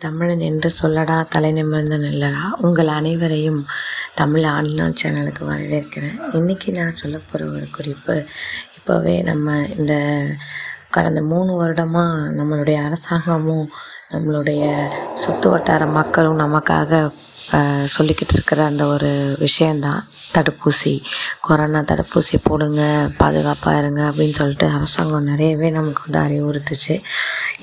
தமிழன் என்று சொல்லடா தலை நிமிர்ந்து நில்லடா. உங்கள் அனைவரையும் தமிழ் ஆன்லைன் சேனலுக்கு வரவேற்கிறேன். இன்றைக்கி நான் சொல்ல போகிற ஒரு குறிப்பு இப்போவே நம்ம இந்த கடந்த மூணு வருடமாக நம்மளுடைய அரசாங்கமும் நம்மளுடைய சுற்று வட்டார மக்களும் நமக்காக சொல்லிக்கிட்டு இருக்கிற அந்த ஒரு விஷயந்தான் தடுப்பூசி கொரோனா தடுப்பூசி போடுங்க பாதுகாப்பாக இருங்க அப்படின்னு சொல்லிட்டு அரசாங்கம் நிறையவே நமக்கு வந்து அறிவுறுத்துச்சு.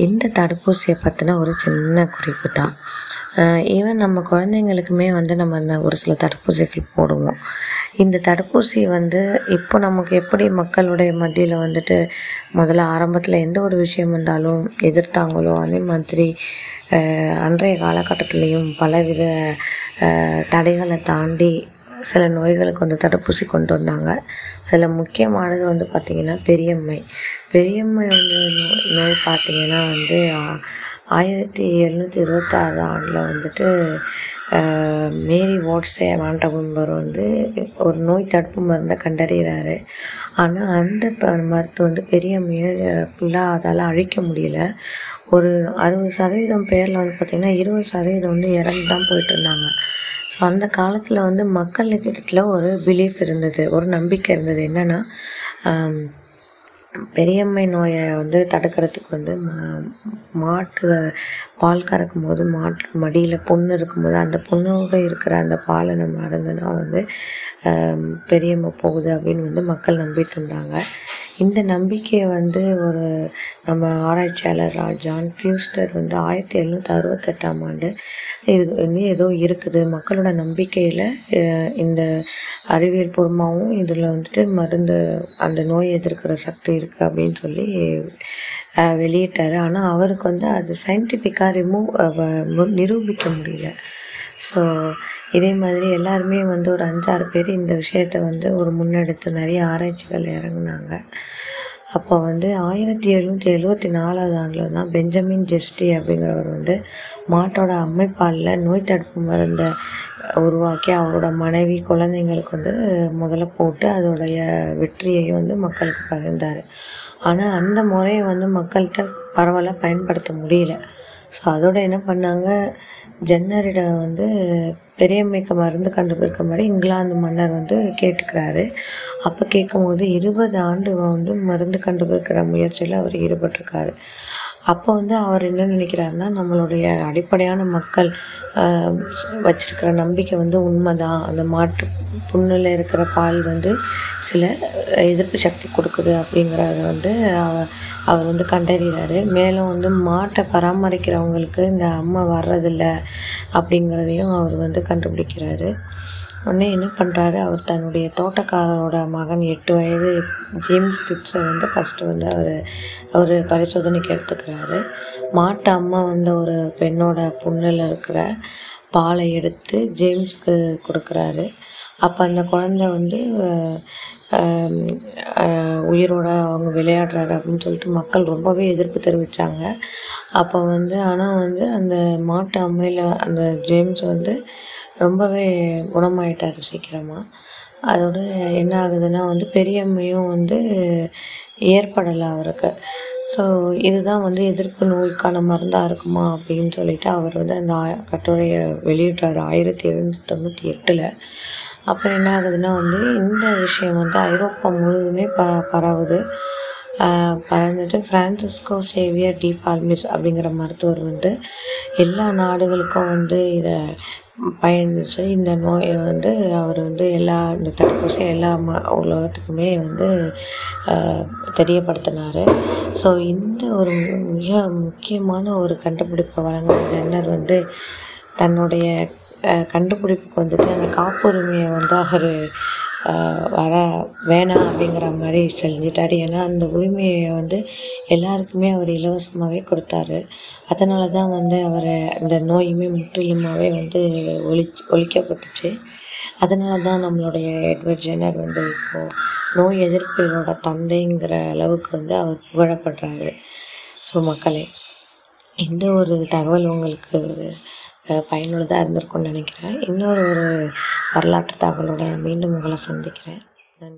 இந்த தடுப்பூசியை பற்றின ஒரு சின்ன குறிப்பு தான். ஈவன் நம்ம குழந்தைங்களுக்குமே வந்து நம்ம இந்த ஒரு சில தடுப்பூசிகள் போடுவோம். இந்த தடுப்பூசி வந்து இப்போ நமக்கு எப்படி மக்களுடைய மத்தியில் வந்துட்டு முதல்ல ஆரம்பத்தில் எந்த ஒரு விஷயம் வந்தாலும் எதிர்த்தாங்களோ அதே மாதிரி அன்றைய காலகட்டத்திலையும் பலவித தடைகளை தாண்டி சில நோய்களுக்கு வந்து தடுப்பூசி கொண்டு வந்தாங்க. அதில் முக்கியமானது வந்து பார்த்திங்கன்னா பெரியம்மை. பெரியம்மை வந்து நோ- நோய் பார்த்திங்கன்னா வந்து ஆயிரத்தி எழுநூற்றி இருபத்தாறு ஆண்டில் வந்துட்டு மேரி வாட்ஸே மாண்டகும்பர் வந்து ஒரு நோய் தடுப்பு மருந்தை கண்டறிகிறாரு. ஆனால் அந்த ப மருத்துவம் வந்து பெரியம்மையை ஃபுல்லாக அதால் அழிக்க முடியல. ஒரு அறுபது சதவீதம் பேரில் வந்து பார்த்திங்கன்னா இருபது சதவீதம் வந்து இறந்து தான் போயிட்டு இருந்தாங்க. ஸோ அந்த காலத்தில் வந்து மக்கள்கிட்ட ஒரு பிலீஃப் இருந்தது ஒரு நம்பிக்கை இருந்தது. என்னென்னா பெரியம்மை நோயை வந்து தடுக்கிறதுக்கு வந்து மா மாட்டு பால் கறக்கும் போது மாட்டு மடியில் புண்ணு இருக்கும்போது அந்த புண்ணோடு இருக்கிற அந்த பாலை நம்ம அருந்தினா வந்து பெரியம்மை போகுது அப்படின்னு வந்து மக்கள் நம்பிட்டு இருந்தாங்க. இந்த நம்பிக்கையை வந்து ஒரு நம்ம ஆராய்ச்சியாளர் ஜான் ஃபியூஸ்டர் வந்து ஆயிரத்தி எழுநூற்றி அறுபத்தெட்டாம் ஆண்டு இது வந்து ஏதோ இருக்குது. மக்களோட நம்பிக்கையில் இந்த அறிவியல் பூர்வமாகவும் இதில் வந்துட்டு மருந்து அந்த நோய் எதிர்க்கிற சக்தி இருக்குது அப்படின்னு சொல்லி வெளியிட்டார். ஆனால் அவருக்கு வந்து அது சயின்டிஃபிக்காக ரிமூவ் நிரூபிக்க முடியல. ஸோ இதே மாதிரி எல்லாருமே வந்து ஒரு அஞ்சாறு பேர் இந்த விஷயத்த வந்து ஒரு முன்னெடுத்து நிறைய ஆராய்ச்சிகள் இறங்குனாங்க. அப்போ வந்து ஆயிரத்தி எழுநூற்றி எழுபத்தி நாலாவது ஆண்டில் தான் பெஞ்சமின் ஜெஸ்டி அப்படிங்கிறவர் வந்து மாட்டோட அம்மைப்பாலில் நோய் தடுப்பு மருந்தை உருவாக்கி அவரோட மனைவி குழந்தைங்களுக்கு வந்து முதல்ல போட்டு அதோடைய வெற்றியையும் வந்து மக்களுக்கு பகிர்ந்தார். ஆனால் அந்த முறையை வந்து மக்கள்கிட்ட பரவலாக பயன்படுத்த முடியல. ஸோ அதோட என்ன பண்ணாங்க? ஜன்னரிடம் வந்து பெரியம்மைக்கு மருந்து கண்டுபிடிக்கும்படி இங்கிலாந்து மன்னர் வந்து கேட்டுக்கிறாரு. அப்போ கேட்கும்போது இருபது ஆண்டு வந்து மருந்து கண்டுபிடிக்கிற முயற்சியில் அவர் ஈடுபட்டிருக்காரு. அப்போ வந்து அவர் என்ன நினைக்கிறாருன்னா நம்மளுடைய அடிப்படையான மக்கள் வச்சிருக்கிற நம்பிக்கை வந்து உண்மைதான். அந்த மாட்டு புண்ணில் இருக்கிற பால் வந்து சில எதிர்ப்பு சக்தி கொடுக்குது அப்படிங்கிறத வந்து அவர் வந்து கண்டறிகிறாரு மேலும் வந்து மாட்டை பராமரிக்கிறவங்களுக்கு இந்த அம்மை வர்றதில்ல அப்படிங்கிறதையும் அவர் வந்து கண்டுபிடிக்கிறாரு. உடனே என்ன பண்ணுறாரு அவர் தன்னுடைய தோட்டக்காரரோட மகன் எட்டு வயது ஜேம்ஸ் பிப்ஸை வந்து ஃபஸ்ட்டு வந்து அவர் அவர் பரிசோதனைக்கு எடுத்துக்கிறாரு. மாட்டு அம்மா வந்து ஒரு பெண்ணோட புண்ணில் இருக்கிற பாலை எடுத்து ஜேம்ஸ்க்கு கொடுக்குறாரு. அப்போ அந்த குழந்தை வந்து உயிரோட அவங்க விளையாடுறாரு அப்படின்னு சொல்லிட்டு மக்கள் ரொம்பவே எதிர்ப்பு தெரிவித்தாங்க அப்போ வந்து ஆனால் வந்து அந்த மாட்டு அம்மையில் அந்த ஜேம்ஸ் வந்து ரொம்பவே குணமாயிட்டார் சீக்கிரமாக அதோட என்ன ஆகுதுன்னா வந்து பெரியம்மையும் வந்து ஏற்படலை அவருக்கு. ஸோ இதுதான் வந்து எதிர்ப்பு நோய்க்கான மருந்தாக இருக்குமா அப்படின்னு சொல்லிட்டு அவர் வந்து அந்த கட்டுரையை வெளியிட்டார் ஆயிரத்தி எழுநூற்றி தொண்ணூற்றி எட்டில். அப்புறம் என்ன ஆகுதுன்னா வந்து இந்த விஷயம் வந்து ஐரோப்பா முழுவதுமே ப பரவுது. பறந்துட்டு ஃப்ரான்சிஸ்கோ சேவியர் டி பால்மிஸ் அப்படிங்கிற மருத்துவர் வந்து எல்லா நாடுகளுக்கும் வந்து இதை பயந்துச்சு. இந்த நோயை வந்து அவர் வந்து எல்லா இந்த தடுப்பூசி எல்லா ம உலகத்துக்குமே வந்து தெரியப்படுத்தினார். ஸோ இந்த ஒரு மிக முக்கியமான ஒரு கண்டுபிடிப்பை வழங்கின ஜன்னர் வந்து தன்னுடைய கண்டுபிடிப்புக்கு வந்துட்டு அந்த காப்புரிமையை வந்து அவர் வர வேணாம் அப்படிங்கிற மாதிரி செஞ்சிட்டார். ஏன்னா அந்த உரிமையை வந்து எல்லாருக்குமே அவர் இலவசமாகவே கொடுத்தாரு. அதனால தான் வந்து அவர் இந்த நோயுமே முற்றிலுமாகவே வந்து ஒழி ஒழிக்கப்பட்டுச்சு. அதனால தான் நம்மளுடைய எட்வர்ட் ஜெனர் வந்து இப்போது நோய் எதிர்ப்பினோட தந்தைங்கிற அளவுக்கு வந்து அவர் புகழப்படுறாரு. ஸோ மக்களே இந்த ஒரு தகவல் உங்களுக்கு பயனுள்ளதாக இருந்திருக்கும்னு நினைக்கிறேன். இன்னொரு ஒரு வரலாற்று தகவலோட மீண்டும் உங்களை சந்திக்கிறேன். நன்றி.